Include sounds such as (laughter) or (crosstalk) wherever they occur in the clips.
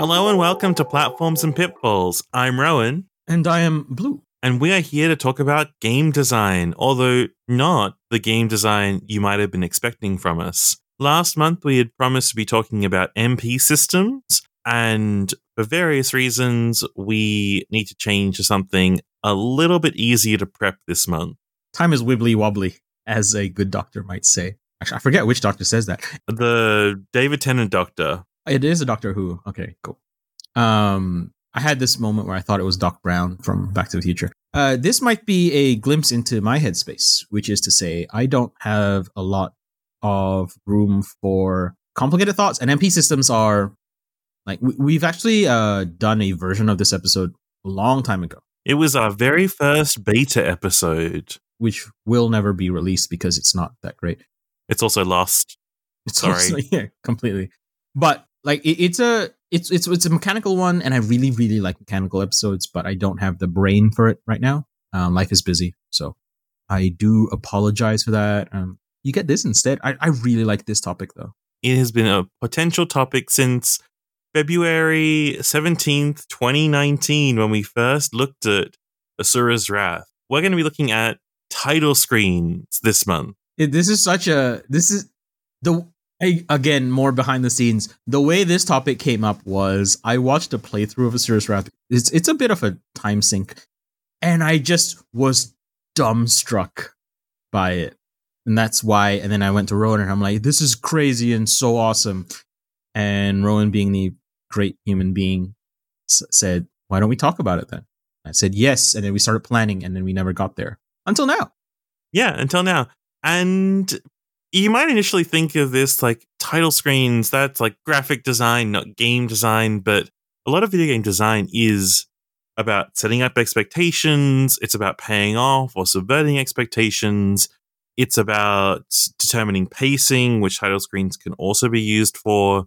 Hello and welcome to Platforms and Pitfalls. I'm Rowan, And I am blue. and we are here to talk about game design, although not the game design you might have been expecting from us. Last month, we had promised to be talking about MP systems, and for various reasons, we need to change to something a little bit easier to prep this month. Time is wibbly wobbly, as a good doctor might say. Actually, I forget which doctor says that. The David Tennant Doctor. It is a Doctor Who. Okay, cool. Um, I had this moment where I thought it was Doc Brown from Back to the Future. Uh, this might be a glimpse into my headspace, which is to say, I don't have a lot of room for complicated thoughts, and MP systems are like we- we've actually uh, done a version of this episode a long time ago, It was our very first beta episode. which will never be released because it's not that great. It's also lost. It's Sorry. also- (laughs) yeah, completely. But like it, it's a it's it's it's a mechanical one, and I really really like mechanical episodes, but I don't have the brain for it right now. Um, life is busy, so I do apologize for that. Um, you get this instead. I, I really like this topic though. It has been a potential topic since February 17th, 2019, when we first looked at Asura's Wrath. We're going to be looking at title screens this month. It, this is such a this is the I, again more behind the scenes. The way this topic came up was I watched a playthrough of Asura's Wrath. It's it's a bit of a time sink, and I just was dumbstruck by it, and that's why. And then I went to Rowan and I'm like, "This is crazy and so awesome." And Rowan, being the great human being, s- said, "Why don't we talk about it then?" I said yes, and then we started planning, and then we never got there until now. Yeah, until now. And you might initially think of this like title screens, that's like graphic design, not game design, but a lot of video game design is about setting up expectations, it's about paying off or subverting expectations, it's about determining pacing, which title screens can also be used for,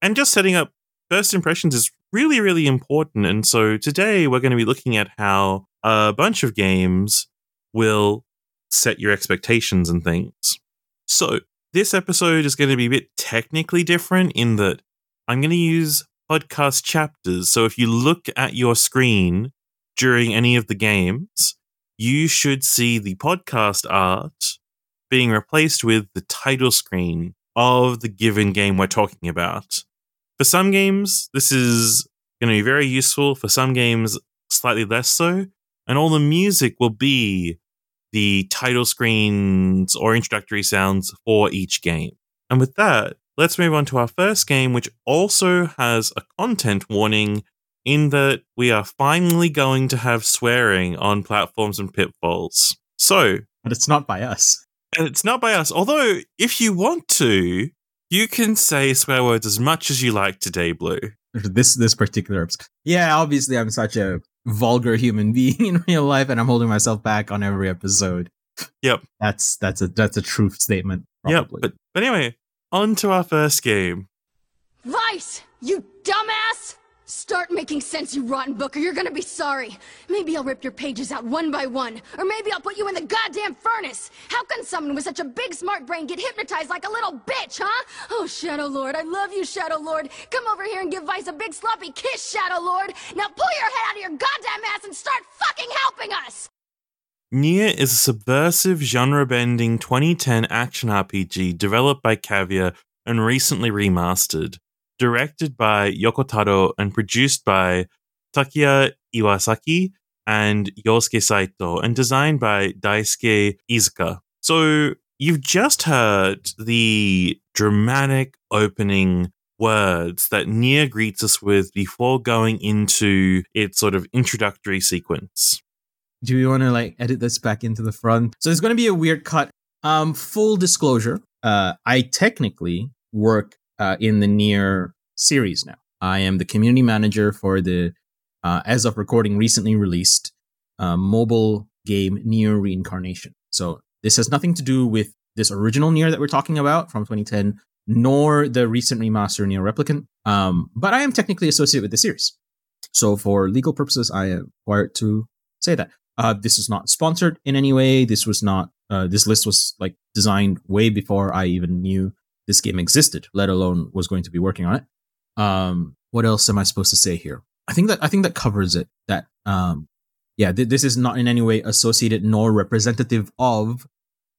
and just setting up first impressions is really, really important. And so today we're going to be looking at how a bunch of games will set your expectations and things. So, this episode is going to be a bit technically different in that I'm going to use podcast chapters. So, if you look at your screen during any of the games, you should see the podcast art being replaced with the title screen of the given game we're talking about. For some games, this is going to be very useful. For some games, slightly less so. And all the music will be the title screens or introductory sounds for each game. And with that, let's move on to our first game, which also has a content warning in that we are finally going to have swearing on platforms and pitfalls. So, But it's not by us. and it's not by us, although if you want to, you can say swear words as much as you like today, Blue. this this particular episode. Yeah, obviously I'm such a vulgar human (laughs) being in real life and I'm holding myself back on every episode. Yep. That's that's a that's a truth statement. Yep. But, but anyway, on to our first game. Weiss, you dumbass! Start making sense, you rotten book, or you're gonna be sorry. Maybe I'll rip your pages out one by one, or maybe I'll put you in the goddamn furnace. How can someone with such a big smart brain get hypnotized like a little bitch, huh? Oh, Shadow Lord, I love you, Shadow Lord. Come over here and give Weiss a big sloppy kiss, Shadow Lord. Now pull your head out of your goddamn ass and start fucking helping us! Nier is a subversive, genre bending 2010 action RPG developed by Cavia and recently remastered, directed by Yoko Taro and produced by Takuya Iwasaki and Yosuke Saito, and designed by Daisuke Izuka. So, you've just heard the dramatic opening words that Nier greets us with before going into its sort of introductory sequence. Do we want to like edit this back into the front? So there's going to be a weird cut. Um, full disclosure, uh, I technically work uh, in the Nier series now. I am the community manager for the, uh, as of recording, recently released uh, mobile game Nier Reincarnation. So this has nothing to do with this original Nier that we're talking about from 2010, nor the recent remaster Nier Replicant. Um, but I am technically associated with the series. So for legal purposes, I am required to say that. Uh, this is not sponsored in any way. This was not. Uh, this list was like designed way before I even knew this game existed, let alone was going to be working on it. Um, what else am I supposed to say here? I think that I think that covers it. That um, yeah, th- this is not in any way associated nor representative of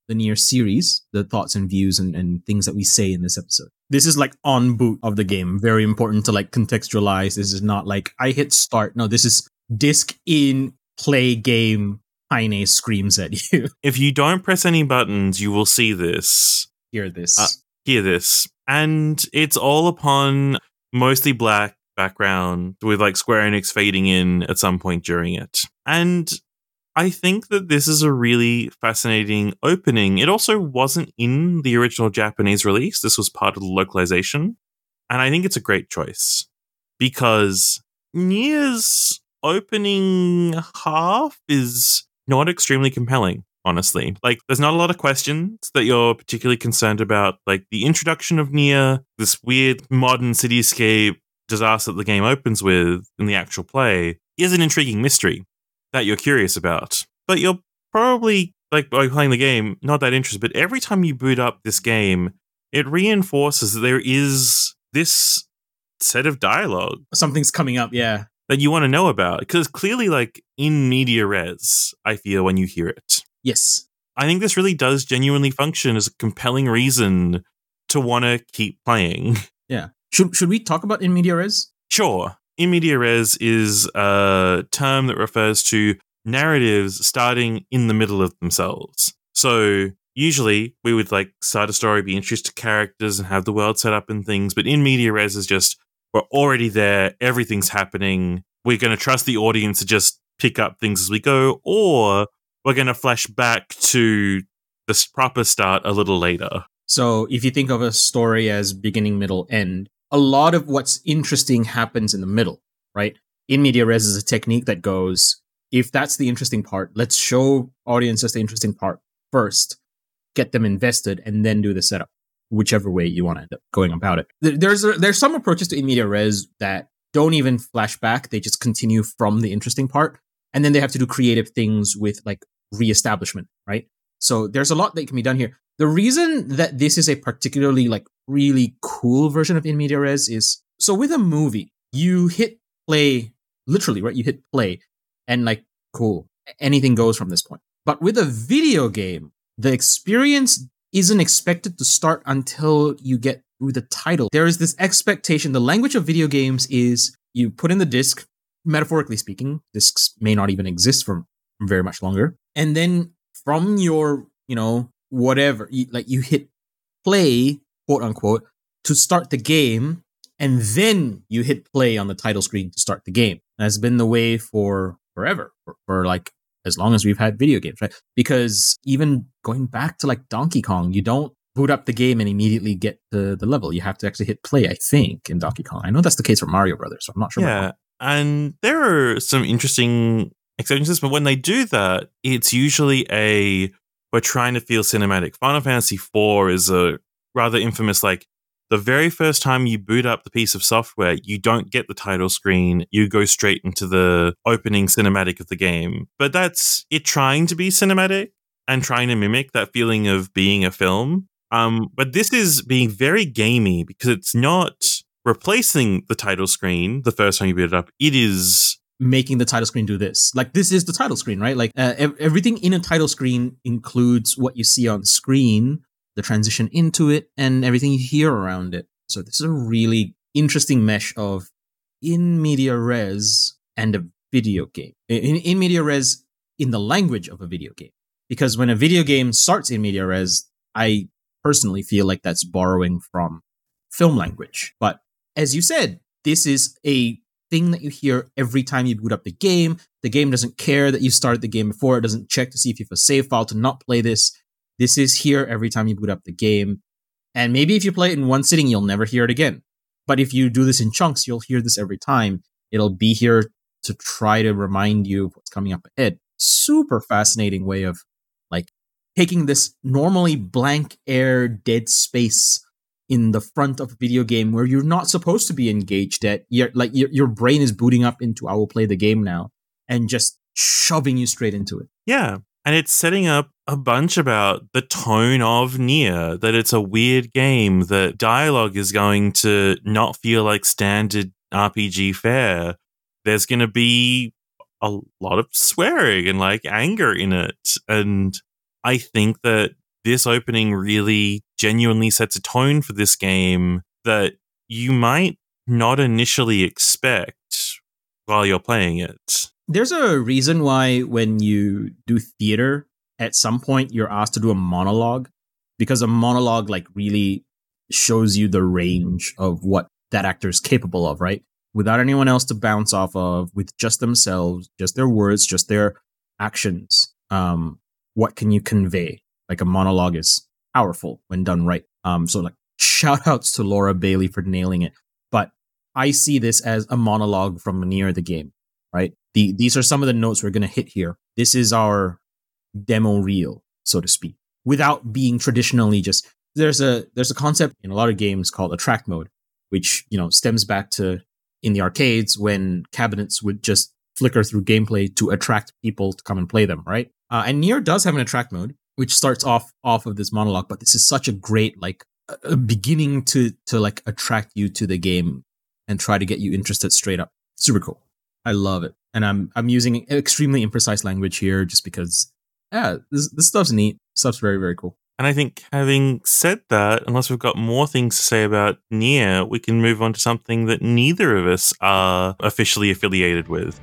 the Nier series, the thoughts and views and, and things that we say in this episode. This is like on boot of the game. Very important to like contextualize. This is not like I hit start. No, this is disc in play game. Kainé screams at you. (laughs) If you don't press any buttons, you will see this. Hear this. Uh, hear this. And it's all upon mostly black background with like Square Enix fading in at some point during it. And I think that this is a really fascinating opening. It also wasn't in the original Japanese release. This was part of the localization. And I think it's a great choice because NieR's opening half is not extremely compelling, honestly. Like, there's not a lot of questions that you're particularly concerned about. Like, the introduction of NieR, this weird modern cityscape disaster that the game opens with in the actual play, is an intriguing mystery that you're curious about. But you're probably, like, by playing the game, not that interested. But every time you boot up this game, it reinforces that there is this set of dialogue Something's coming up. Yeah. that you want to know about. Because clearly, like, in media res, I feel when you hear it. Yes. I think this really does genuinely function as a compelling reason to want to keep playing. (laughs) Yeah. Should should we talk about in media res? Sure. In media res is a term that refers to narratives starting in the middle of themselves. So usually we would like start a story, be introduced to characters and have the world set up and things. But in media res is just we're already there, everything's happening. We're going to trust the audience to just pick up things as we go, or we're going to flash back to the proper start a little later. So if you think of a story as beginning, middle, end, a lot of what's interesting happens in the middle, right? In media res is a technique that goes, if that's the interesting part, let's show audiences the interesting part first, get them invested, and then do the setup, whichever way you want to end up going about it. There's a, there's some approaches to in media res that don't even flash back; they just continue from the interesting part, and then they have to do creative things with like reestablishment, right? So there's a lot that can be done here. The reason that this is a particularly like really cool version of in media res is so with a movie, you hit play literally, right? You hit play and like cool. Anything goes from this point. But with a video game, the experience isn't expected to start until you get through the title. There is this expectation. The language of video games is you put in the disc, metaphorically speaking, discs may not even exist for very much longer. And then from your, you know, whatever, you, like you hit play, quote unquote, to start the game, and then you hit play on the title screen to start the game. That's been the way for forever, for, for like as long as we've had video games, right? Because even going back to like Donkey Kong, you don't boot up the game and immediately get the, the level. You have to actually hit play, I think, in Donkey Kong. I know that's the case for Mario Brothers, so I'm not sure. Yeah. And there are some interesting exceptions, but when they do that, it's usually a we're trying to feel cinematic. Final Fantasy IV is a rather infamous like the very first time you boot up the piece of software, you don't get the title screen. You go straight into the opening cinematic of the game. But that's it trying to be cinematic and trying to mimic that feeling of being a film. Um, but this is being very gamey because it's not replacing the title screen the first time you boot it up. It is making the title screen do this. Like this is the title screen, right? Like uh, ev- everything in a title screen includes what you see on screen, the transition into it, and everything you hear around it. So this is a really interesting mesh of in media res and a video game. In, in media res in the language of a video game. Because when a video game starts in media res, I personally feel like that's borrowing from film language. But as you said, this is a thing that you hear every time you boot up the game. The game doesn't care that you started the game before. It doesn't check to see if you have a save file to not play this. This is here every time you boot up the game. And maybe if you play it in one sitting, you'll never hear it again. But if you do this in chunks, you'll hear this every time. It'll be here to try to remind you of what's coming up ahead. Super fascinating way of like taking this normally blank air, dead space in the front of a video game where you're not supposed to be engaged at. You're like your, your brain is booting up into I will play the game now and just shoving you straight into it. Yeah. And it's setting up a bunch about the tone of Nier, that it's a weird game, that dialogue is going to not feel like standard RPG fare, there's going to be a lot of swearing and like anger in it. And I think that this opening really genuinely sets a tone for this game that you might not initially expect while you're playing it. There's a reason why when you do theater, at some point you're asked to do a monologue because a monologue like really shows you the range of what that actor is capable of, right? Without anyone else to bounce off of, with just themselves, just their words, just their actions. Um, what can you convey? Like a monologue is powerful when done right. Um, so like shout outs to Laura Bailey for nailing it. But I see this as a monologue from Nier the game, right? The, these are some of the notes we're going to hit here. This is our demo reel, so to speak, without being traditionally just there's a there's a concept in a lot of games called attract mode, which you know stems back to in the arcades when cabinets would just flicker through gameplay to attract people to come and play them, right? Uh, and Nier does have an attract mode, which starts off off of this monologue, but this is such a great like a beginning to to like attract you to the game and try to get you interested straight up. Super cool. I love it, and I'm I'm using extremely imprecise language here just because yeah, this this stuff's neat. Stuff's very very cool. And I think having said that, unless we've got more things to say about Nier, we can move on to something that neither of us are officially affiliated with.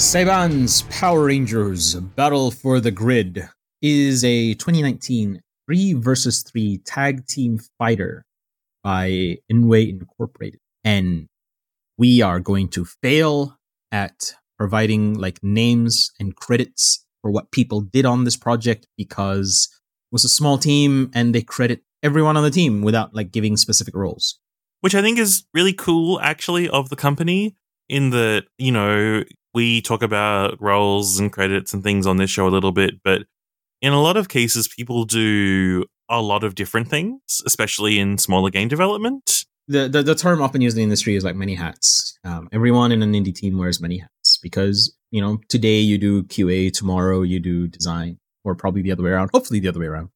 Saban's Power Rangers Battle for the Grid is a 2019 3 versus 3 tag team fighter by nWay Incorporated. And we are going to fail at providing like names and credits for what people did on this project because it was a small team and they credit everyone on the team without like giving specific roles. Which I think is really cool, actually, of the company, in that, you know, we talk about roles and credits and things on this show a little bit, but in a lot of cases, people do a lot of different things, especially in smaller game development. The, the, the term often used in the industry is like many hats. Um, everyone in an indie team wears many hats because, you know, today you do QA, tomorrow you do design, or probably the other way around. Hopefully the other way around.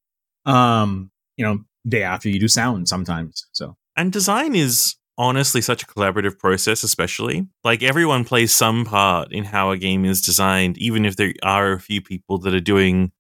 Um, you know, day after you do sound sometimes. So, and design is honestly such a collaborative process, especially. Like everyone plays some part in how a game is designed, even if there are a few people that are doing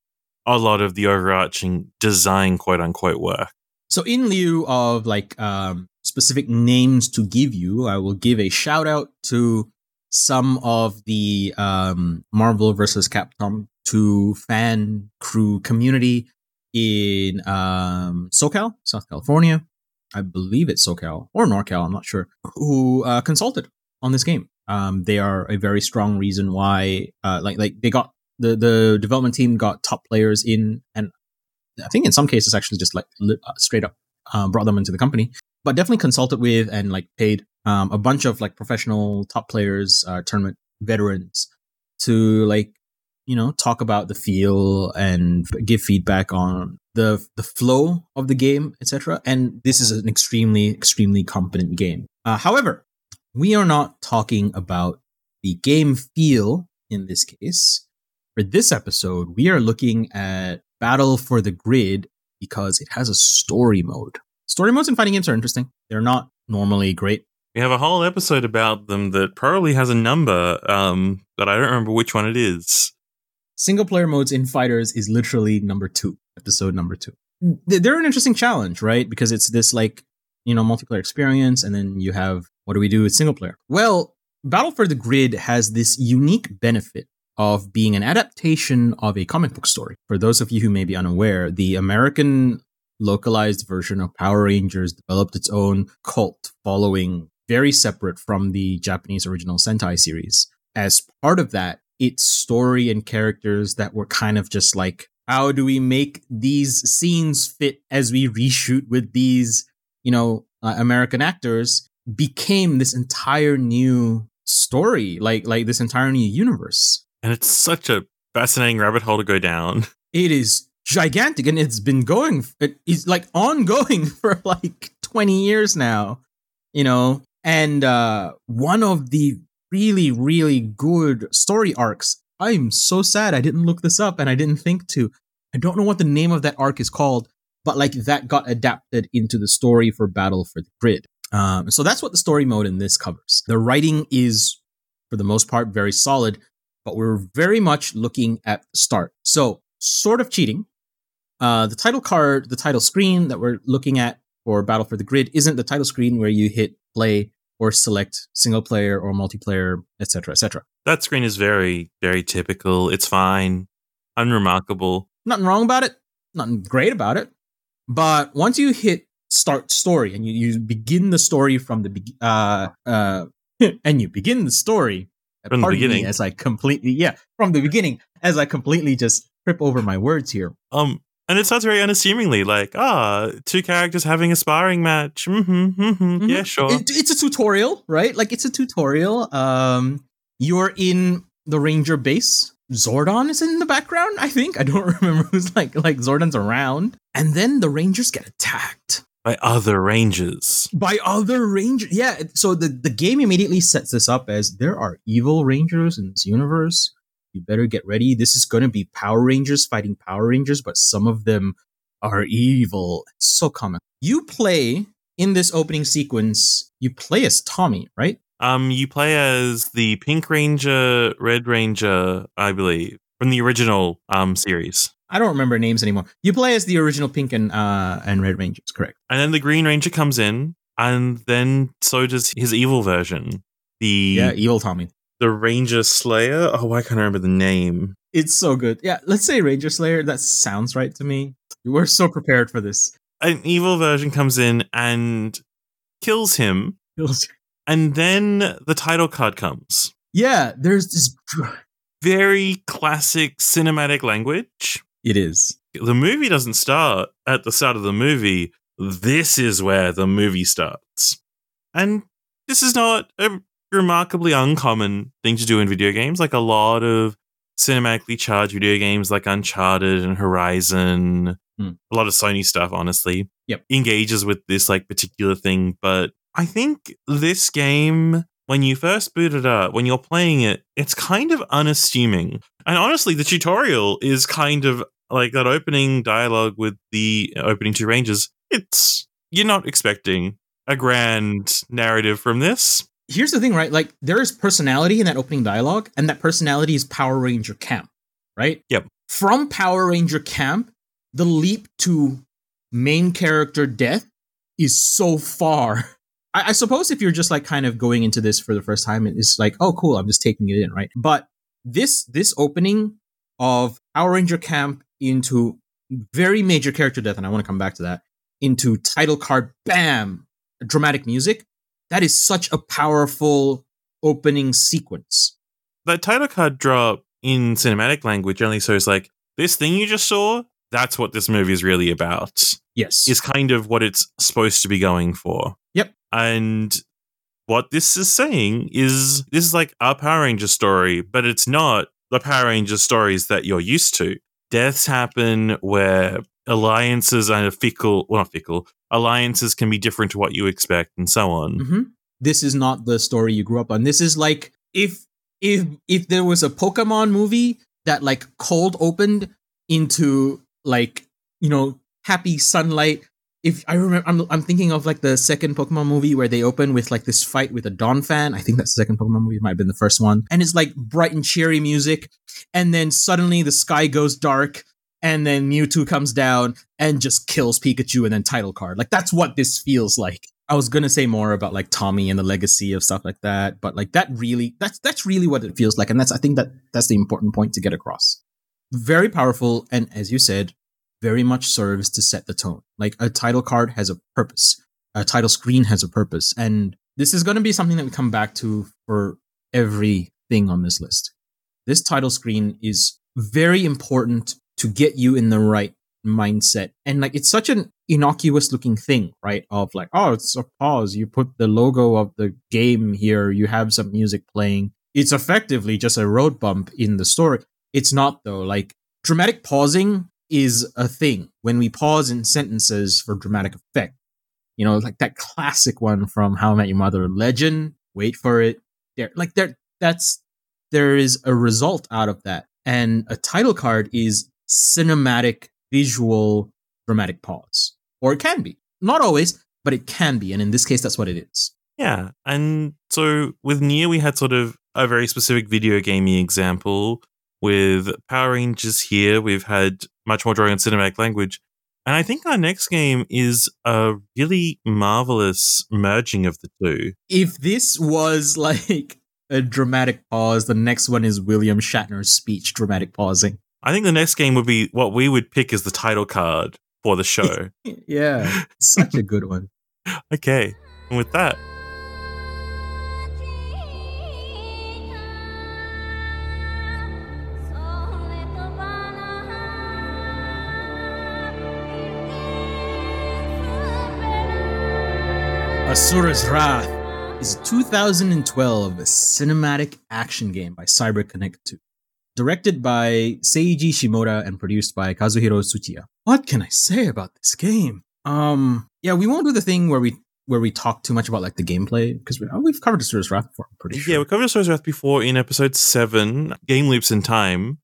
a lot of the overarching design, quote unquote, work. So, in lieu of like um, specific names to give you, I will give a shout out to some of the um, Marvel versus Capcom 2 fan crew community in um, SoCal, South California. I believe it's SoCal or NorCal, I'm not sure, who uh, consulted on this game. Um, they are a very strong reason why, uh, like, like they got the the development team got top players in, and I think in some cases actually just like uh, straight up uh, brought them into the company, but definitely consulted with and like paid um, a bunch of like professional top players, uh, tournament veterans to like you know talk about the feel and give feedback on the the flow of the game etc and this is an extremely extremely competent game. Uh, however we are not talking about the game feel in this case. For this episode we are looking at battle for the grid because it has a story mode. Story modes in fighting games are interesting. They're not normally great. We have a whole episode about them that probably has a number um, but i don't remember which one it is single player modes in fighters is literally number two, episode number two. They're an interesting challenge, right? Because it's this like, you know, multiplayer experience, and then you have what do we do with single player? Well, Battle for the Grid has this unique benefit of being an adaptation of a comic book story. For those of you who may be unaware, the American localized version of Power Rangers developed its own cult following very separate from the Japanese original Sentai series. As part of that, its story and characters that were kind of just like, how do we make these scenes fit as we reshoot with these, you know, uh, American actors became this entire new story, like like this entire new universe. And it's such a fascinating rabbit hole to go down. (laughs) It is gigantic, and it's been going. It is like ongoing (laughs) for like twenty years now, you know. And uh, one of the really, really good story arcs I'm so sad I didn't look this up and I didn't think to. I don't know what the name of that arc is called, but like that got adapted into the story for Battle for the Grid. Um, so that's what the story mode in this covers. The writing is, for the most part, very solid, but we're very much looking at the start. So, sort of cheating. Uh, the title card, the title screen that we're looking at for Battle for the Grid isn't the title screen where you hit play or select single player or multiplayer, etc., etc. That screen is very, very typical. It's fine, unremarkable. Nothing wrong about it. Nothing great about it. But once you hit start story and you, you begin the story from the be- uh uh (laughs) and you begin the story From the beginning. as I completely yeah from the beginning as I completely just trip over my words here. Um, and it starts very unassumingly, like, ah, two characters having a sparring match. Mm-hmm, mm-hmm, Yeah, Mhm. sure. It- it's a tutorial, right? Like it's a tutorial. Um, you're in the ranger base. Zordon is in the background. I think I don't (laughs) remember who's like like Zordon's around, and then the rangers get attacked By other rangers. by other rangers. Yeah, so the the game immediately sets this up as there are evil rangers in this universe. You better get ready. This is going to be Power Rangers fighting Power Rangers, but some of them are evil. It's so common. You play in this opening sequence. You play as Tommy, right? Um, you play as the Pink Ranger, Red Ranger, I believe, from the original um series. I don't remember names anymore. You play as the original Pink and uh and Red Rangers, correct? And then the Green Ranger comes in, and then so does his evil version. The Yeah, evil Tommy. The Ranger Slayer. Oh, I can't remember the name. It's so good. Yeah, let's say Ranger Slayer. That sounds right to me. We're so prepared for this. An evil version comes in and kills him, and then the title card comes. Yeah, there's this. Very classic cinematic language. It is. The movie doesn't start at the start of the movie. This is where the movie starts. And this is not a remarkably uncommon thing to do in video games. Like a lot of cinematically charged video games like Uncharted and Horizon, Hmm. a lot of Sony stuff, honestly, Yep. engages with this like particular thing. But I think this game, when you first boot it up, when you're playing it, it's kind of unassuming. And honestly, the tutorial is kind of like that opening dialogue with the opening two ranges. It's you're not expecting a grand narrative from this. Here's the thing, right? Like there is personality in that opening dialogue, and that personality is Power Ranger Camp, right? Yep. From Power Ranger Camp, the leap to main character death is so far. (laughs) I, I suppose if you're just like kind of going into this for the first time, it's like, oh, cool, I'm just taking it in, right? But this this opening of Power Ranger Camp into very major character death, and I want to come back to that, into title card, bam, dramatic music. That is such a powerful opening sequence. That title card drop in cinematic language only shows like this thing you just saw. That's what this movie is really about. Yes. Is kind of what it's supposed to be going for. Yep. And what this is saying is this is like a Power Ranger story, but it's not the Power Ranger stories that you're used to. Deaths happen where alliances are fickle, well, not fickle, alliances can be different to what you expect and so on. hmm This is not the story you grew up on. This is like if if if there was a Pokemon movie that like cold opened into like you know happy sunlight. If I remember, I'm I'm thinking of like the second Pokemon movie where they open with like this fight with a Donphan. I think that's the second Pokemon movie. It might have been the first one, and it's like bright and cheery music, and then suddenly the sky goes dark, and then Mewtwo comes down and just kills Pikachu, and then title card. Like that's what this feels like. I was gonna say more about like Tommy and the legacy of stuff like that, but like that really that's that's really what it feels like, and that's I think that that's the important point to get across. Very powerful, and as you said, very much serves to set the tone. Like a title card has a purpose, a title screen has a purpose, and this is to be something that we come back to for everything on this list. This title screen is very important to get you in the right mindset. And like it's such an innocuous looking thing, right? Of like, oh, it's a pause. You put the logo of the game here, you have some music playing. It's effectively just a road bump in the story. It's not though. Like dramatic pausing is a thing when we pause in sentences for dramatic effect. You know, like that classic one from How I Met Your Mother, Legend. Wait for it. There, like there. That's there is a result out of that. And a title card is cinematic, visual, dramatic pause. Or it can be. Not always, but it can be. And in this case, that's what it is. Yeah. And so with Nier, we had sort of a very specific video gaming example. With Power Rangers here, we've had much more drawing on cinematic language. And I think our next game is a really marvelous merging of the two. If this was (laughs) like a dramatic pause, the next one is William Shatner's speech dramatic pausing. I think the next game would be what we would pick as the title card for the show. (laughs) yeah, such a good one. (laughs) okay. And with that, Asura's Wrath is a 2012 cinematic action game by CyberConnect 2. Directed by Seiji Shimoda and produced by Kazuhiro Tsuchiya. What can I say about this game? Um, yeah, we won't do the thing where we where we talk too much about like the gameplay because we, have covered Asura's Wrath before. I'm pretty sure. Yeah, we covered Asura's Wrath before in episode seven, Game Loops in Time.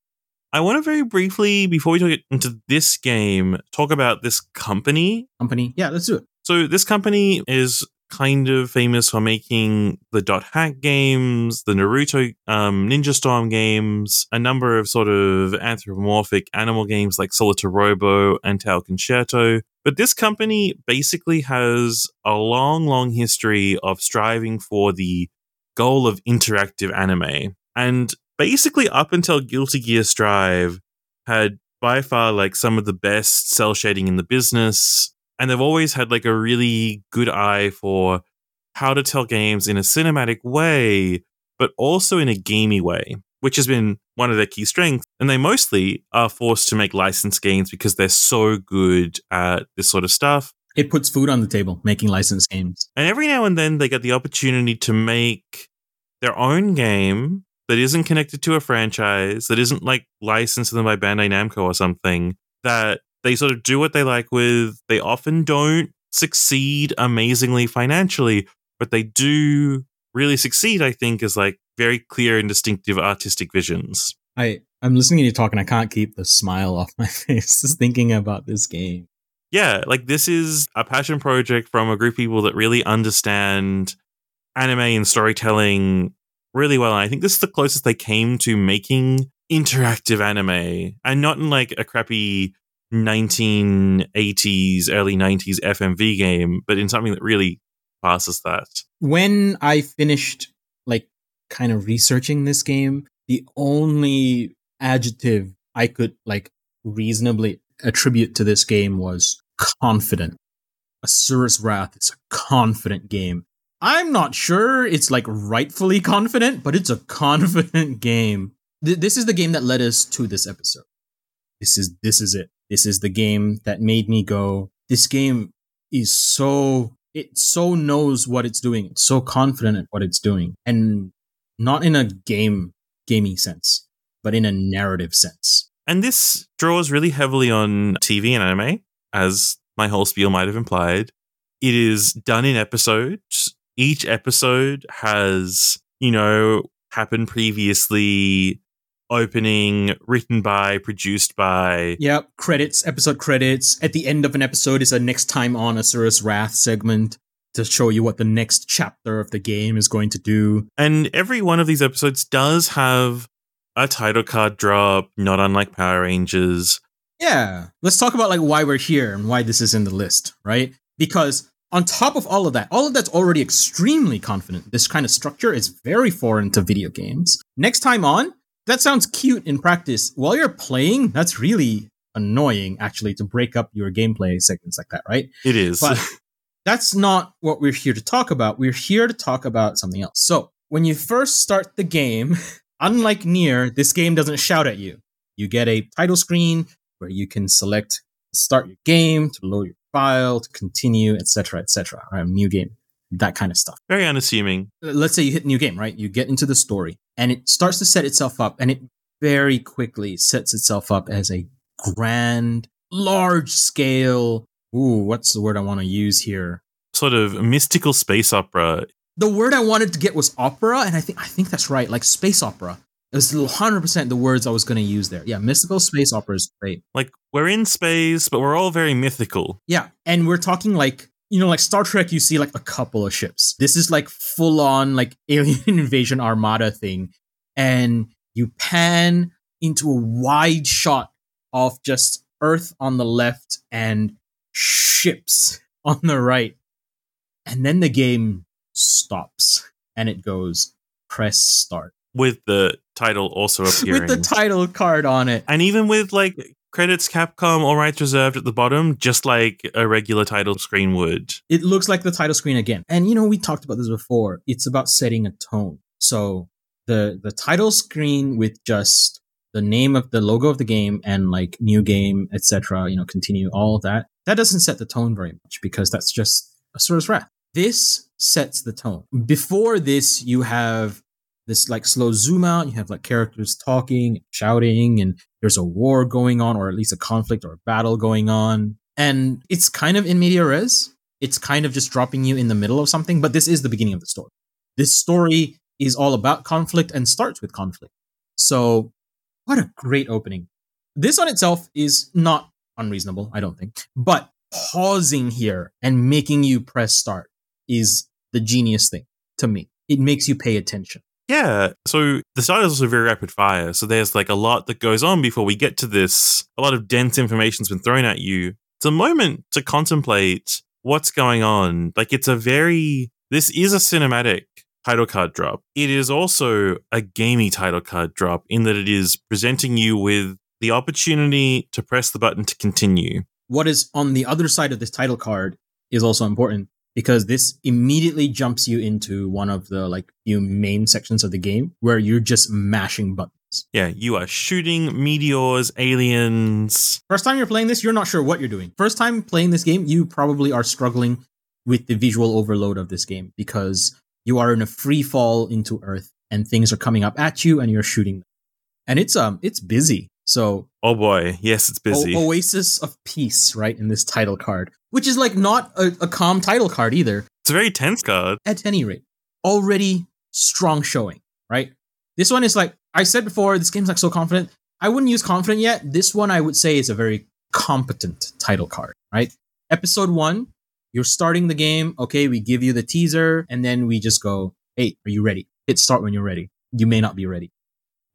I want to very briefly, before we talk into this game, talk about this company. Company, yeah, let's do it. So this company is kind of famous for making the Dot Hack games, the Naruto um, Ninja Storm games, a number of sort of anthropomorphic animal games like Solatorobo and Tail Concerto. But this company basically has a long, long history of striving for the goal of interactive anime. And basically, up until Guilty Gear Strive, had by far like some of the best cel shading in the business and they've always had like a really good eye for how to tell games in a cinematic way, but also in a gamey way, which has been one of their key strengths. And they mostly are forced to make licensed games because they're so good at this sort of stuff. It puts food on the table, making licensed games. And every now and then they get the opportunity to make their own game that isn't connected to a franchise, that isn't like licensed to them by Bandai Namco or something, that they sort of do what they like with. They often don't succeed amazingly financially, but they do really succeed, I think, as like very clear and distinctive artistic visions. I, I'm listening to you talk and I can't keep the smile off my (laughs) face just thinking about this game. Yeah, like this is a passion project from a group of people that really understand anime and storytelling really well. And I think this is the closest they came to making interactive anime and not in like a crappy 1980s, early 90s FMV game, but in something that really passes that. When I finished, like, kind of researching this game, the only adjective I could, like, reasonably attribute to this game was confident. Asura's Wrath is a confident game. I'm not sure it's like rightfully confident, but it's a confident (laughs) game. Th- this is the game that led us to this episode. This is this is it. This is the game that made me go, this game is so, it so knows what it's doing. It's so confident at what it's doing. And not in a game, gaming sense, but in a narrative sense. And this draws really heavily on TV and anime, as my whole spiel might have implied. It is done in episodes. Each episode has, you know, happened previously opening written by produced by. Yep credits episode credits. At the end of an episode is a next time on asura's wrath segment to show you what the next chapter of the game is going to do. And every one of these episodes does have a title card drop not unlike power rangers. Yeah let's talk about like why we're here and why this is in the list right? Because on top of all of that, all of that's already extremely confident. This kind of structure is very foreign to video games. Next time on, that sounds cute in practice. While you're playing, that's really annoying actually to break up your gameplay segments like that, right? It is. But (laughs) that's not what we're here to talk about. We're here to talk about something else. So, when you first start the game, (laughs) unlike Nier, this game doesn't shout at you. You get a title screen where you can select start your game, to load your file, to continue, etc., etc. Right, new game that kind of stuff. Very unassuming. Let's say you hit new game, right? You get into the story and it starts to set itself up and it very quickly sets itself up as a grand, large scale. Ooh, what's the word I want to use here? Sort of mystical space opera. The word I wanted to get was opera, and I think I think that's right, like space opera. It's 100% the words I was going to use there. Yeah, mystical space opera is great. Like we're in space, but we're all very mythical. Yeah, and we're talking like you know, like Star Trek, you see like a couple of ships. This is like full on like (laughs) alien invasion armada thing, and you pan into a wide shot of just Earth on the left and ships (laughs) on the right, and then the game stops and it goes press start with the title also appearing (laughs) with the title card on it. and even with like credits Capcom all rights reserved at the bottom, just like a regular title screen would. It looks like the title screen again. And you know, we talked about this before. It's about setting a tone. So the the title screen with just the name of the logo of the game and like new game, etc. You know, continue all of that. That doesn't set the tone very much because that's just a Asura's Wrath. This sets the tone. Before this, you have this like slow zoom out. You have like characters talking, shouting, and there's a war going on, or at least a conflict or a battle going on. And it's kind of in media res. It's kind of just dropping you in the middle of something, but this is the beginning of the story. This story is all about conflict and starts with conflict. So, what a great opening. This on itself is not unreasonable, I don't think. But pausing here and making you press start is the genius thing to me. It makes you pay attention. Yeah. So the start is also very rapid fire. So there's like a lot that goes on before we get to this. A lot of dense information's been thrown at you. It's a moment to contemplate what's going on. Like it's a very this is a cinematic title card drop. It is also a gamey title card drop in that it is presenting you with the opportunity to press the button to continue. What is on the other side of this title card is also important because this immediately jumps you into one of the like few main sections of the game where you're just mashing buttons. Yeah, you are shooting meteors, aliens. First time you're playing this, you're not sure what you're doing. First time playing this game, you probably are struggling with the visual overload of this game because you are in a free fall into Earth and things are coming up at you and you're shooting them. And it's um it's busy. So Oh boy, yes, it's busy. O- Oasis of Peace, right, in this title card, which is like not a, a calm title card either. It's a very tense card. At any rate, already strong showing, right? This one is like I said before, this game's like so confident. I wouldn't use confident yet. This one I would say is a very competent title card, right? Episode one, you're starting the game. Okay, we give you the teaser, and then we just go, "Hey, are you ready? Hit start when you're ready." You may not be ready.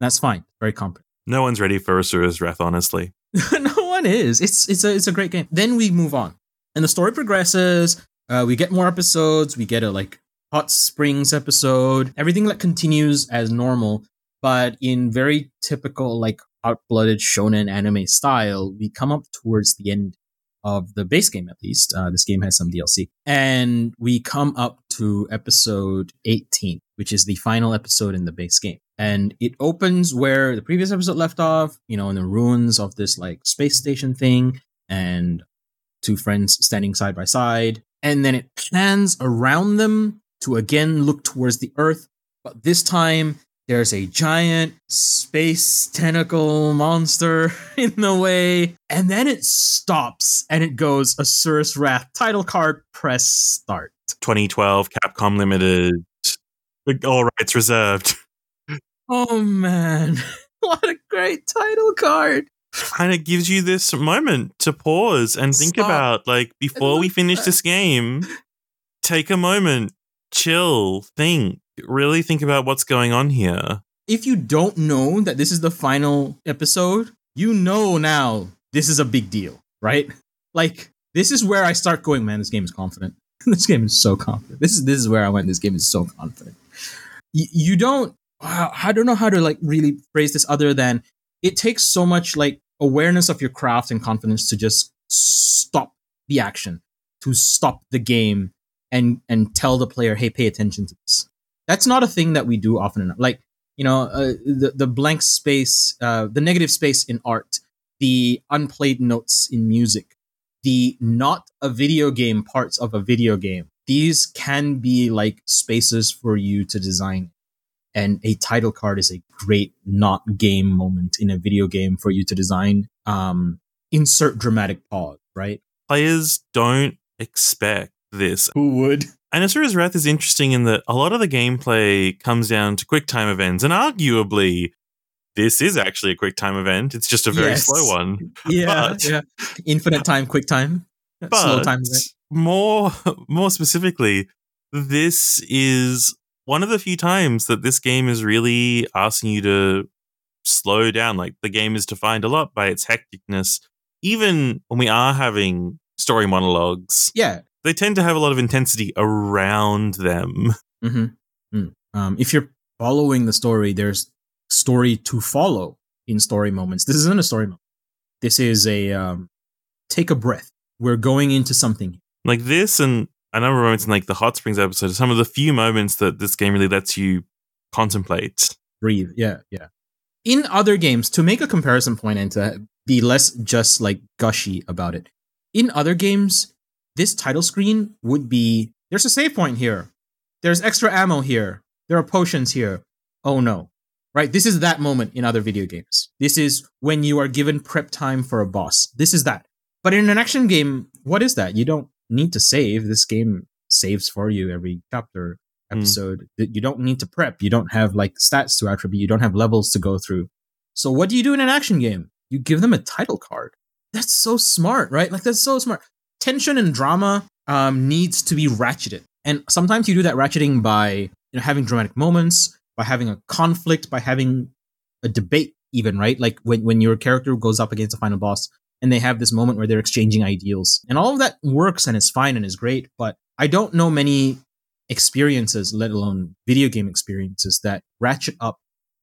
That's fine. Very competent. No one's ready for Asura's Wrath, honestly. (laughs) no one is. It's it's a it's a great game. Then we move on, and the story progresses. Uh, we get more episodes. We get a like hot springs episode. Everything like continues as normal, but in very typical like hot blooded shonen anime style. We come up towards the end of the base game, at least. Uh, this game has some DLC, and we come up to episode eighteen, which is the final episode in the base game and it opens where the previous episode left off, you know, in the ruins of this like space station thing, and two friends standing side by side. And then it pans around them to again look towards the Earth, but this time there's a giant space tentacle monster (laughs) in the way. And then it stops and it goes Asura's Wrath title card, press start. 2012 Capcom Limited. All rights reserved. (laughs) Oh man, (laughs) what a great title card! Kind of gives you this moment to pause and think Stop. about, like, before we finish this (laughs) game, take a moment, chill, think, really think about what's going on here. If you don't know that this is the final episode, you know now this is a big deal, right? Like this is where I start going, man. This game is confident. (laughs) this game is so confident. This is this is where I went. This game is so confident. Y- you don't. wow, I don't know how to like really phrase this other than it takes so much like awareness of your craft and confidence to just stop the action, to stop the game, and and tell the player, hey, pay attention to this. That's not a thing that we do often enough. Like you know, uh, the the blank space, uh, the negative space in art, the unplayed notes in music, the not a video game parts of a video game. These can be like spaces for you to design. And a title card is a great not game moment in a video game for you to design. Um, insert dramatic pause, right? Players don't expect this. Who would? And Asura's Wrath is interesting in that a lot of the gameplay comes down to quick time events, and arguably this is actually a quick time event. It's just a very Yes. slow one. Yeah, (laughs) But- yeah. Infinite time, quick time, slow time. event. more (laughs) more specifically, this is one of the few times that this game is really asking you to slow down. Like the game is defined a lot by its hecticness. Even when we are having story monologues, Yeah. they tend to have a lot of intensity around them. Mm-hmm. Um, if you're following the story, there's story to follow in story moments. This isn't a story moment. This is a um, take a breath. We're going into something. Like this and a number of moments in like the Hot Springs episode some of the few moments that this game really lets you contemplate. breathe. Yeah, yeah. In other games, to make a comparison point and to be less just like gushy about it, in other games, this title screen would be there's a save point here, there's extra ammo here, there are potions here. Oh no. Right? This is that moment in other video games. This is when you are given prep time for a boss. This is that. But in an action game, what is that? You don't need to save. This game saves for you every chapter Hmm. episode that you don't need to prep. You don't have like stats to attribute. You don't have levels to go through. So what do you do in an action game? You give them a title card. That's so smart, right? Like that's so smart. Tension and drama um, needs to be ratcheted, and sometimes you do that ratcheting by you know having dramatic moments, by having a conflict, by having a debate, even right? Like when when your character goes up against a final boss, and they have this moment where they're exchanging ideals, and all of that works and is fine and is great. But I don't know many experiences, let alone video game experiences, that ratchet up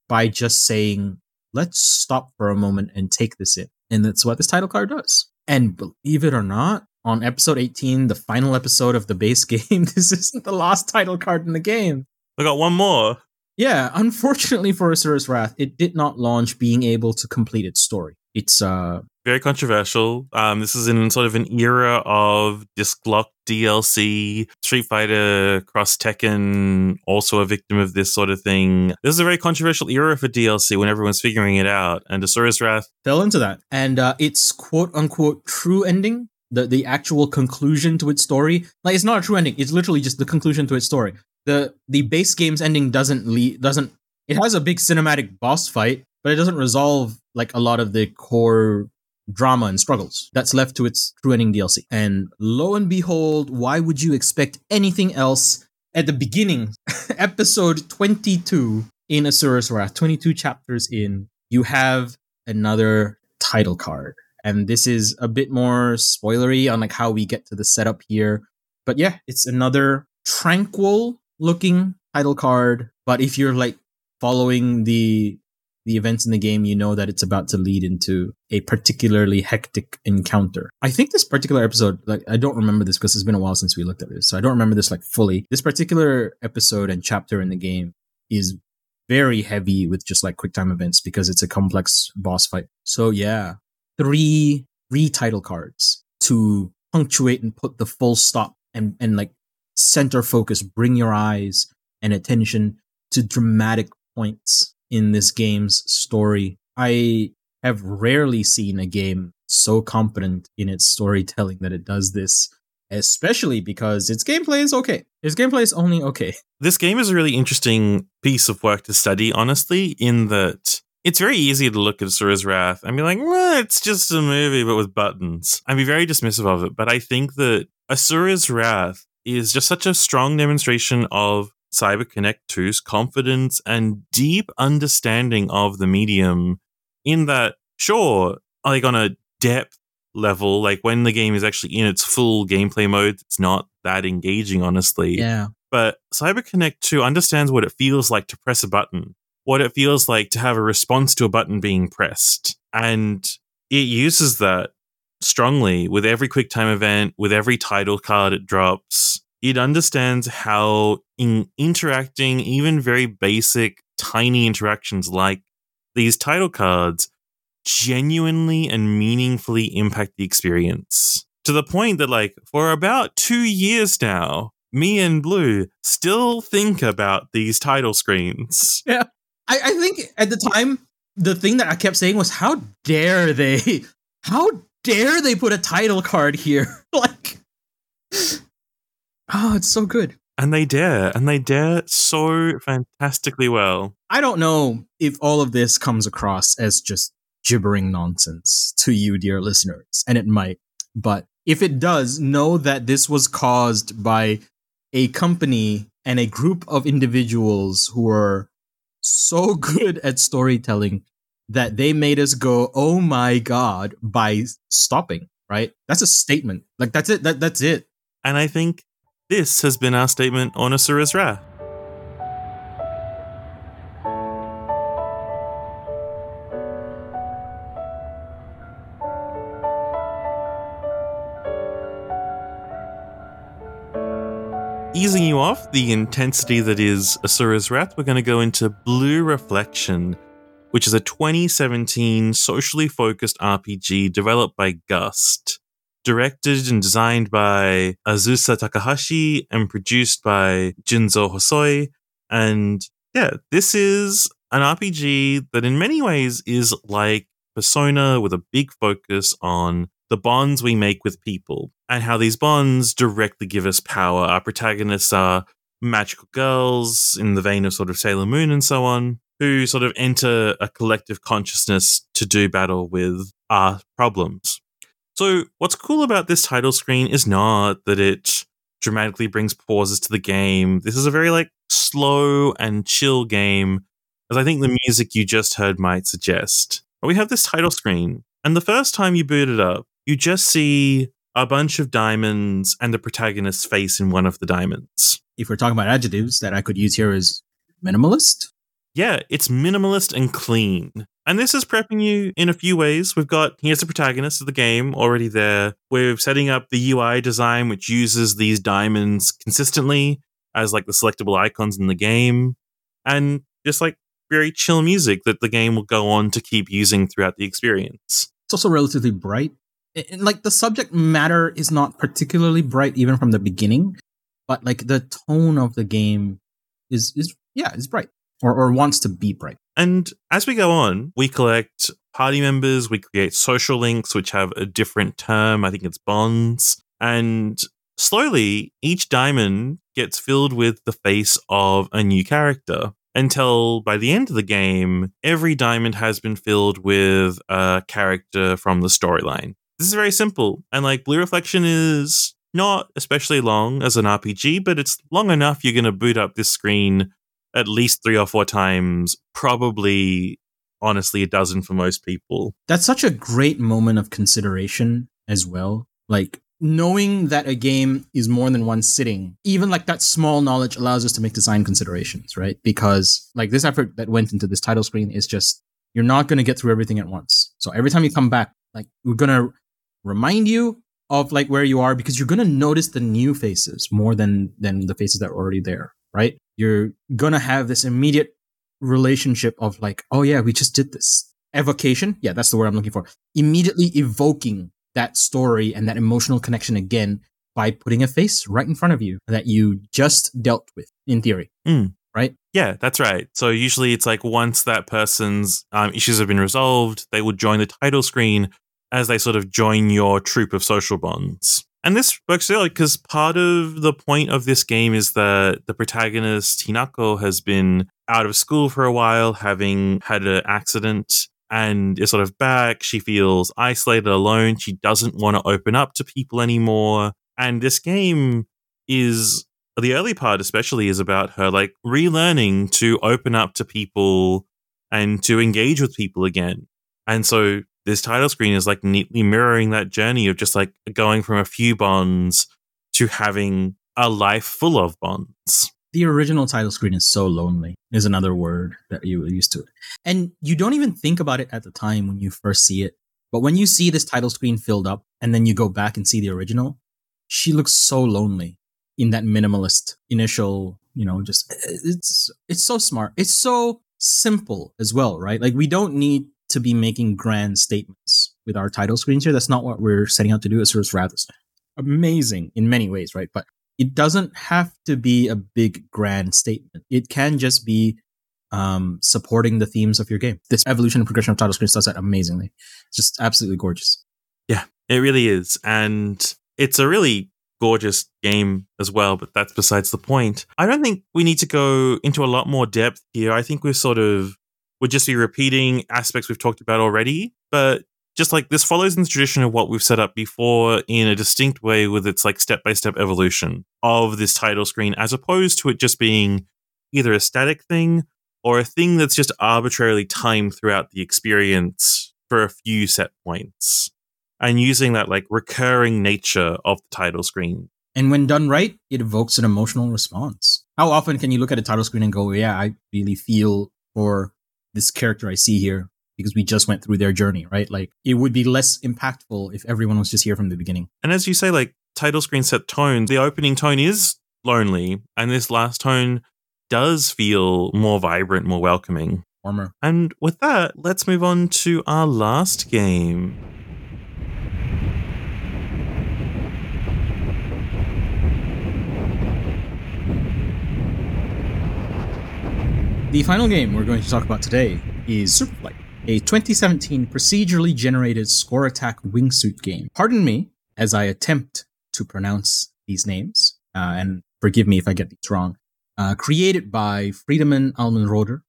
by just saying, let's stop for a moment and take this in. And that's what this title card does. And believe it or not, on episode 18, the final episode of the base (laughs) game, this isn't the last title card in the game. I got one more. Yeah, unfortunately for Asura's Wrath, it did not launch being able to complete its story. It's uh very controversial. Um, this is in sort of an era of disc lock DLC, Street Fighter, Cross Tekken, also a victim of this sort of thing. This is a very controversial era for DLC when everyone's figuring it out. And Asura's Wrath, fell into that. And uh, its quote unquote true ending, the, the actual conclusion to its story, like it's not a true ending, it's literally just the conclusion to its story. The the base game's ending doesn't lead doesn't it has a big cinematic boss fight, but it doesn't resolve like a lot of the core drama and struggles that's left to its true ending DLC. And lo and behold, why would you expect anything else at the beginning, (laughs) episode 22 in Asura's Wrath, 22 chapters in, you have another title card. And this is a bit more spoilery on like how we get to the setup here. But yeah, it's another tranquil looking title card. But if you're like following the the events in the game, you know that it's about to lead into a particularly hectic encounter. I think this particular episode, like I don't remember this because it's been a while since we looked at this, so I don't remember this like fully. This particular episode and chapter in the game is very heavy with just like quick time events because it's a complex boss fight. So yeah, three three title cards to punctuate and put the full stop and and like center focus, bring your eyes and attention to dramatic points in this game's story. I have rarely seen a game so competent in its storytelling that it does this, especially because its gameplay is okay. Its gameplay is only okay. (laughs) this game is a really interesting piece of work to study, honestly, in that it's very easy to look at Asura's Wrath and be like, well, it's just a movie, but with buttons. And be very dismissive of it. But I think that Asura's Wrath is just such a strong demonstration of CyberConnect 2's confidence and deep understanding of the medium in that, sure, like on a depth level, like when the game is actually in its full gameplay mode, it's not that engaging, honestly Yeah. but CyberConnect 2 understands what it feels like to press a button, what it feels like to have a response to a button being pressed. And it uses that strongly with every QuickTime event, with every title card it drops. It understands how in interacting, even very basic, tiny interactions like these title cards genuinely and meaningfully impact the experience. To the point that, like, for about two years now, me and Blue still think about these title screens. I, I think at the time, the thing that I kept saying was, how dare they? How dare they put a title card here? (laughs) like, oh, it's so good. and they dare, and they dare so fantastically well. I don't know if all of this comes across as just gibbering nonsense to you, dear listeners, and it might. But if it does, know that this was caused by a company and a group of individuals who are so good at storytelling that they made us go, "Oh my god!" by stopping. Right? That's a statement. Like that's it. That that's it. And I think this has been our statement on Asura's Wrath. Easing you off the intensity that is Asura's Wrath, we're going to go into Blue Reflection, which is a 2017 socially focused RPG developed by Gust, directed and designed by Azusa Takahashi, and produced by Junzo Hosoi. And yeah, this is an RPG that in many ways is like Persona with a big focus on the bonds we make with people and how these bonds directly give us power. Our protagonists are magical girls in the vein of sort of Sailor Moon and so on, who sort of enter a collective consciousness to do battle with our problems. So, what's cool about this title screen is not that it dramatically brings pauses to the game. This is a very like slow and chill game, as I think the music you just heard might suggest. But we have this title screen, and the first time you boot it up, you just see a bunch of diamonds and the protagonist's face in one of the diamonds. If we're talking about adjectives that I could use here is minimalist. Yeah, it's minimalist and clean. And this is prepping you in a few ways. We've got here's the protagonist of the game already there. We're setting up the UI design, which uses these diamonds consistently as like the selectable icons in the game. And just like very chill music that the game will go on to keep using throughout the experience. It's also relatively bright and like the subject matter is not particularly bright even from the beginning, but like the tone of the game is is yeah is bright or or wants to be bright. And as we go on, we collect party members, we create social links which have a different term. I think it's bonds, and slowly each diamond gets filled with the face of a new character until by the end of the game, every diamond has been filled with a character from the storyline. This is very simple. And like Blue Reflection is not especially long as an RPG, but it's long enough you're going to boot up this screen at least three or four times, probably honestly a dozen for most people. That's such a great moment of consideration as well. Like knowing that a game is more than one sitting, even like that small knowledge allows us to make design considerations, right? Because like this effort that went into this title screen is just, you're not going to get through everything at once. So every time you come back, like we're going to remind you of like where you are because you're going to notice the new faces more than than the faces that are already there right you're going to have this immediate relationship of like oh yeah we just did this evocation yeah that's the word i'm looking for immediately evoking that story and that emotional connection again by putting a face right in front of you that you just dealt with in theory Mm. right Yeah, that's right. So usually it's like once that person's um, issues have been resolved, they will join the title screen as they sort of join your troop of social bonds. And this works really because part of the point of this game is that the protagonist, Hinako, has been out of school for a while, having had an accident and is sort of back. She feels isolated, alone. She doesn't want to open up to people anymore. And this game is the early part, especially, is about her like relearning to open up to people and to engage with people again. And so this title screen is like neatly mirroring that journey of just like going from a few bonds to having a life full of bonds. the original title screen is so lonely is another word that you're used to. It and you don't even think about it at the time when you first see it but when you see this title screen filled up and then you go back and see the original she looks so lonely in that minimalist initial you know just it's it's so smart. It's so simple as well right? Like we don't need to be making grand statements with our title screens here that's not what we're setting out to do it's rather amazing in many ways right but it doesn't have to be a big grand statement. It can just be um, supporting the themes of your game. This evolution and progression of title screens does that amazingly. It's just absolutely gorgeous. Yeah, it really is. And it's a really gorgeous game as well, but that's besides the point. I don't think we need to go into a lot more depth here. I think we're sort of would just be repeating aspects we've talked about already, but just like this follows in the tradition of what we've set up before in a distinct way with its like step by step evolution of this title screen, as opposed to it just being either a static thing or a thing that's just arbitrarily timed throughout the experience for a few set points and using that like recurring nature of the title screen. And when done right, it evokes an emotional response. How often can you look at a title screen and go, yeah, I really feel for this character I see here because we just went through their journey, right? Like it would be less impactful if everyone was just here from the beginning. And as you say, like title screen set tone, the opening tone is lonely, and this last tone does feel more vibrant, more welcoming. Warmer. And with that, let's move on to our last game. The final game we're going to talk about today is Superflight, a 2017 procedurally generated score attack wingsuit game. Pardon me as I attempt to pronounce these names, uh, and forgive me if I get these wrong. Uh, created by Friedemann Allmenröder,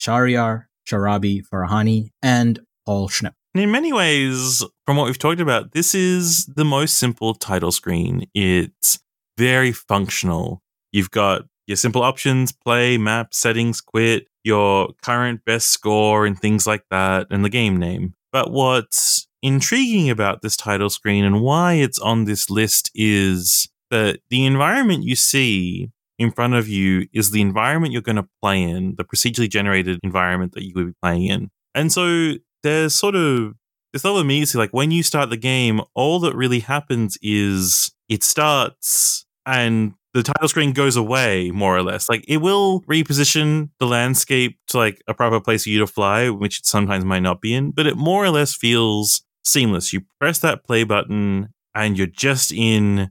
Shahryar Sharabi Farahani, and Paul Schnepp. In many ways, from what we've talked about, this is the most simple title screen. It's very functional. You've got your simple options, play, map, settings, quit, your current best score, and things like that, and the game name. But what's intriguing about this title screen and why it's on this list is that the environment you see in front of you is the environment you're going to play in, the procedurally generated environment that you will be playing in. And so there's sort of this level of like when you start the game, all that really happens is it starts and the title screen goes away more or less. Like it will reposition the landscape to like a proper place for you to fly, which it sometimes might not be in, but it more or less feels seamless. You press that play button and you're just in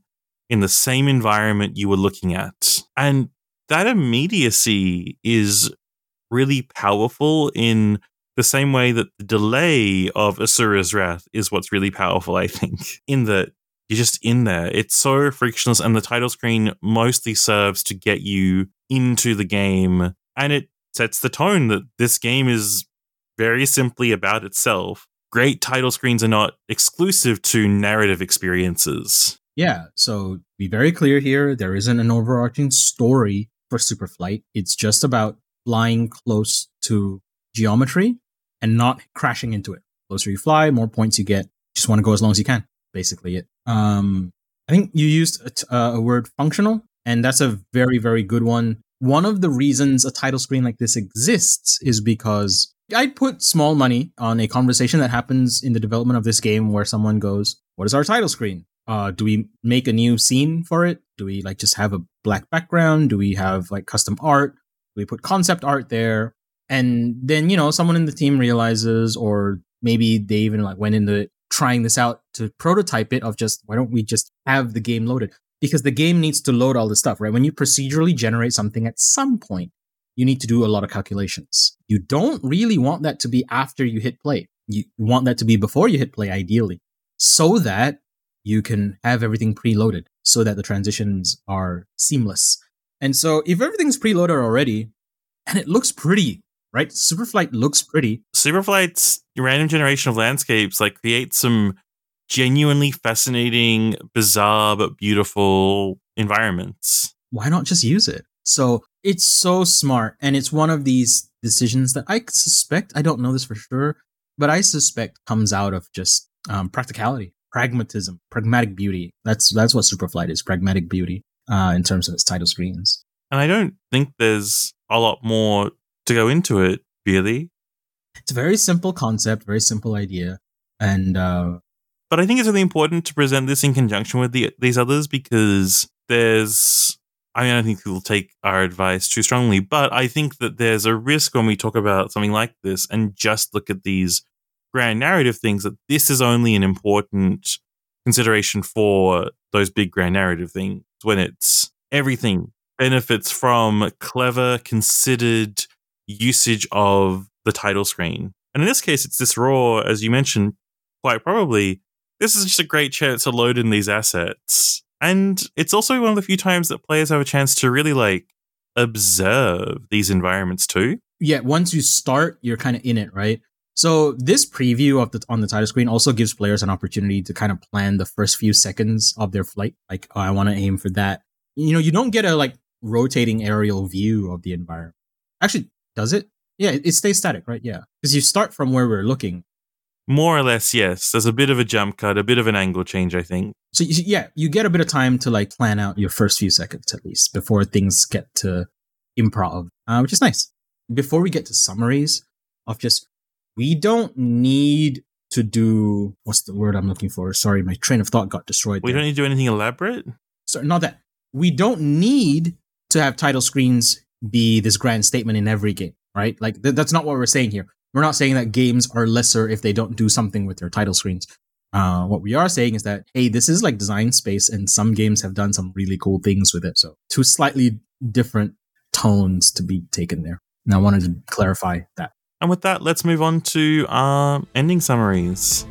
in the same environment you were looking at. And that immediacy is really powerful in the same way that the delay of Asura's Wrath is what's really powerful, I think, in that you're just in there. It's so frictionless, and the title screen mostly serves to get you into the game, and it sets the tone that this game is very simply about itself. Great title screens are not exclusive to narrative experiences. Yeah, so be very clear here. There isn't an overarching story for Superflight. It's just about flying close to geometry and not crashing into it. closer you fly, more points you get. Just want to go as long as you can. Basically, it. Um, I think you used a, uh, a word functional, and that's a very, very good one. One of the reasons a title screen like this exists is because I'd put small money on a conversation that happens in the development of this game where someone goes, What is our title screen? Uh, do we make a new scene for it? Do we like just have a black background? Do we have like custom art? Do we put concept art there? And then, you know, someone in the team realizes, or maybe they even like went into trying this out to prototype it of just why don't we just have the game loaded? Because the game needs to load all the stuff, right? When you procedurally generate something at some point, you need to do a lot of calculations. You don't really want that to be after you hit play. You want that to be before you hit play, ideally, so that you can have everything preloaded so that the transitions are seamless. And so if everything's preloaded already and it looks pretty, right? Superflight looks pretty. Superflight's random generation of landscapes like creates some genuinely fascinating, bizarre but beautiful environments. Why not just use it? So it's so smart. And it's one of these decisions that I suspect, I don't know this for sure, but I suspect comes out of just um, practicality, pragmatism, pragmatic beauty. That's that's what Superflight is, pragmatic beauty uh, in terms of its title screens. And I don't think there's a lot more to go into it, really. It's a very simple concept, very simple idea. And uh, but I think it's really important to present this in conjunction with the, these others because there's, I mean, I don't think people take our advice too strongly, but I think that there's a risk when we talk about something like this and just look at these grand narrative things that this is only an important consideration for those big grand narrative things when it's everything benefits from clever, considered usage of the title screen. And in this case, it's this raw, as you mentioned, quite probably this is just a great chance to load in these assets And it's also one of the few times that players have a chance to really like observe these environments too. Yeah, once you start, you're kind of in it, right? So this preview of the on the title screen also gives players an opportunity to kind of plan the first few seconds of their flight. Like, oh, I want to aim for that. You know, you don't get a like rotating aerial view of the environment. Actually, does it? Yeah, it, it stays static, right? Yeah, because you start from where we're looking. More or less, yes. There's a bit of a jump cut, a bit of an angle change, I think. So you, yeah, you get a bit of time to like plan out your first few seconds at least before things get to improv, uh, which is nice. Before we get to summaries of just, we don't need to do what's the word I'm looking for? Sorry, my train of thought got destroyed. We there. don't need to do anything elaborate. Sorry, not that we don't need to have title screens be this grand statement in every game, right? Like th- that's not what we're saying here. We're not saying that games are lesser if they don't do something with their title screens. Uh, what we are saying is that hey, this is like design space, and some games have done some really cool things with it. So two slightly different tones to be taken there. And I wanted to clarify that. And with that, let's move on to our ending summaries.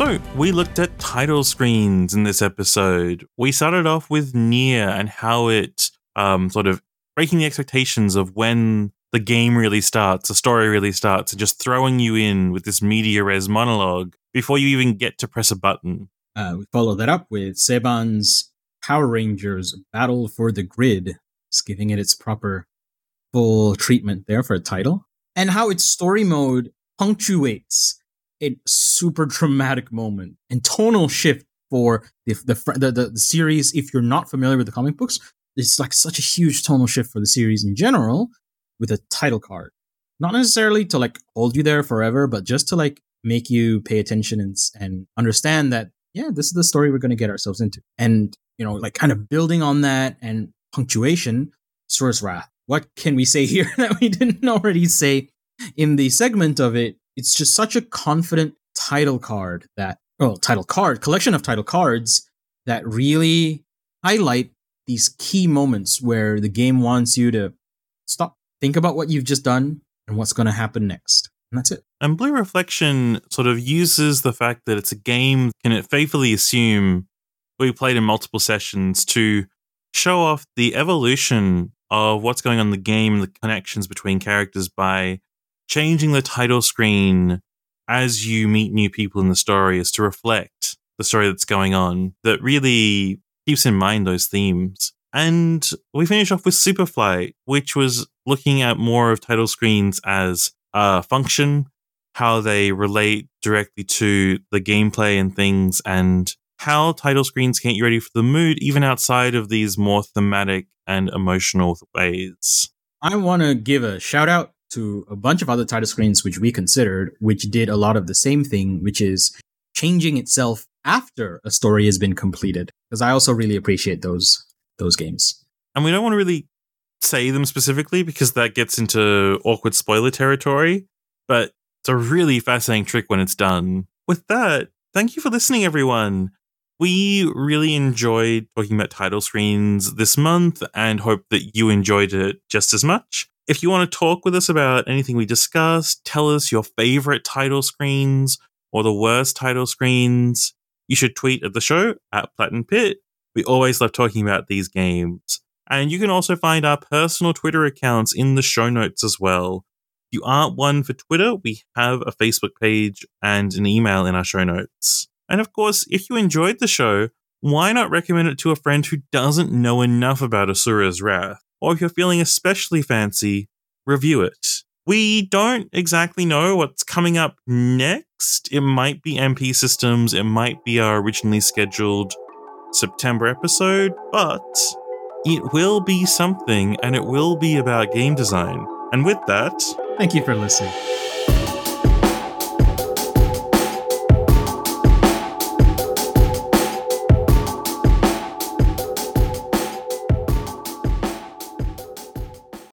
So, we looked at title screens in this episode. We started off with Nier and how it um, sort of breaking the expectations of when the game really starts, the story really starts, and just throwing you in with this media res monologue before you even get to press a button. Uh, we follow that up with Saban's Power Rangers Battle for the Grid, just giving it its proper full treatment there for a title, and how its story mode punctuates a super dramatic moment and tonal shift for the the, the the, the series. If you're not familiar with the comic books, it's like such a huge tonal shift for the series in general with a title card. Not necessarily to like hold you there forever, but just to like make you pay attention and and understand that yeah, this is the story we're going to get ourselves into. And you know, like kind of building on that and punctuation, Asura's Wrath. What can we say (laughs) here that we didn't already say in the segment of it? It's just such a confident title card that, well, title card, collection of title cards that really highlight these key moments where the game wants you to stop, think about what you've just done and what's going to happen next. And that's it. And Blue Reflection sort of uses the fact that it's a game, can it faithfully assume we played in multiple sessions to show off the evolution of what's going on in the game, the connections between characters by changing the title screen as you meet new people in the story is to reflect the story that's going on that really keeps in mind those themes. And we finish off with Superfly, which was looking at more of title screens as a function, how they relate directly to the gameplay and things, and how title screens can get you ready for the mood, even outside of these more thematic and emotional ways. I want to give a shout out to a bunch of other title screens which we considered, which did a lot of the same thing, which is changing itself after a story has been completed. Because I also really appreciate those those games. And we don't want to really say them specifically because that gets into awkward spoiler territory, but it's a really fascinating trick when it's done. With that, thank you for listening, everyone. We really enjoyed talking about title screens this month and hope that you enjoyed it just as much. If you want to talk with us about anything we discussed, tell us your favorite title screens or the worst title screens, you should tweet at the show at Platinum Pit. We always love talking about these games. And you can also find our personal Twitter accounts in the show notes as well. If you aren't one for Twitter, we have a Facebook page and an email in our show notes. And of course, if you enjoyed the show, why not recommend it to a friend who doesn't know enough about Asura's Wrath? Or if you're feeling especially fancy, review it. We don't exactly know what's coming up next. It might be MP Systems, it might be our originally scheduled September episode, but it will be something and it will be about game design. And with that, Thank you for listening.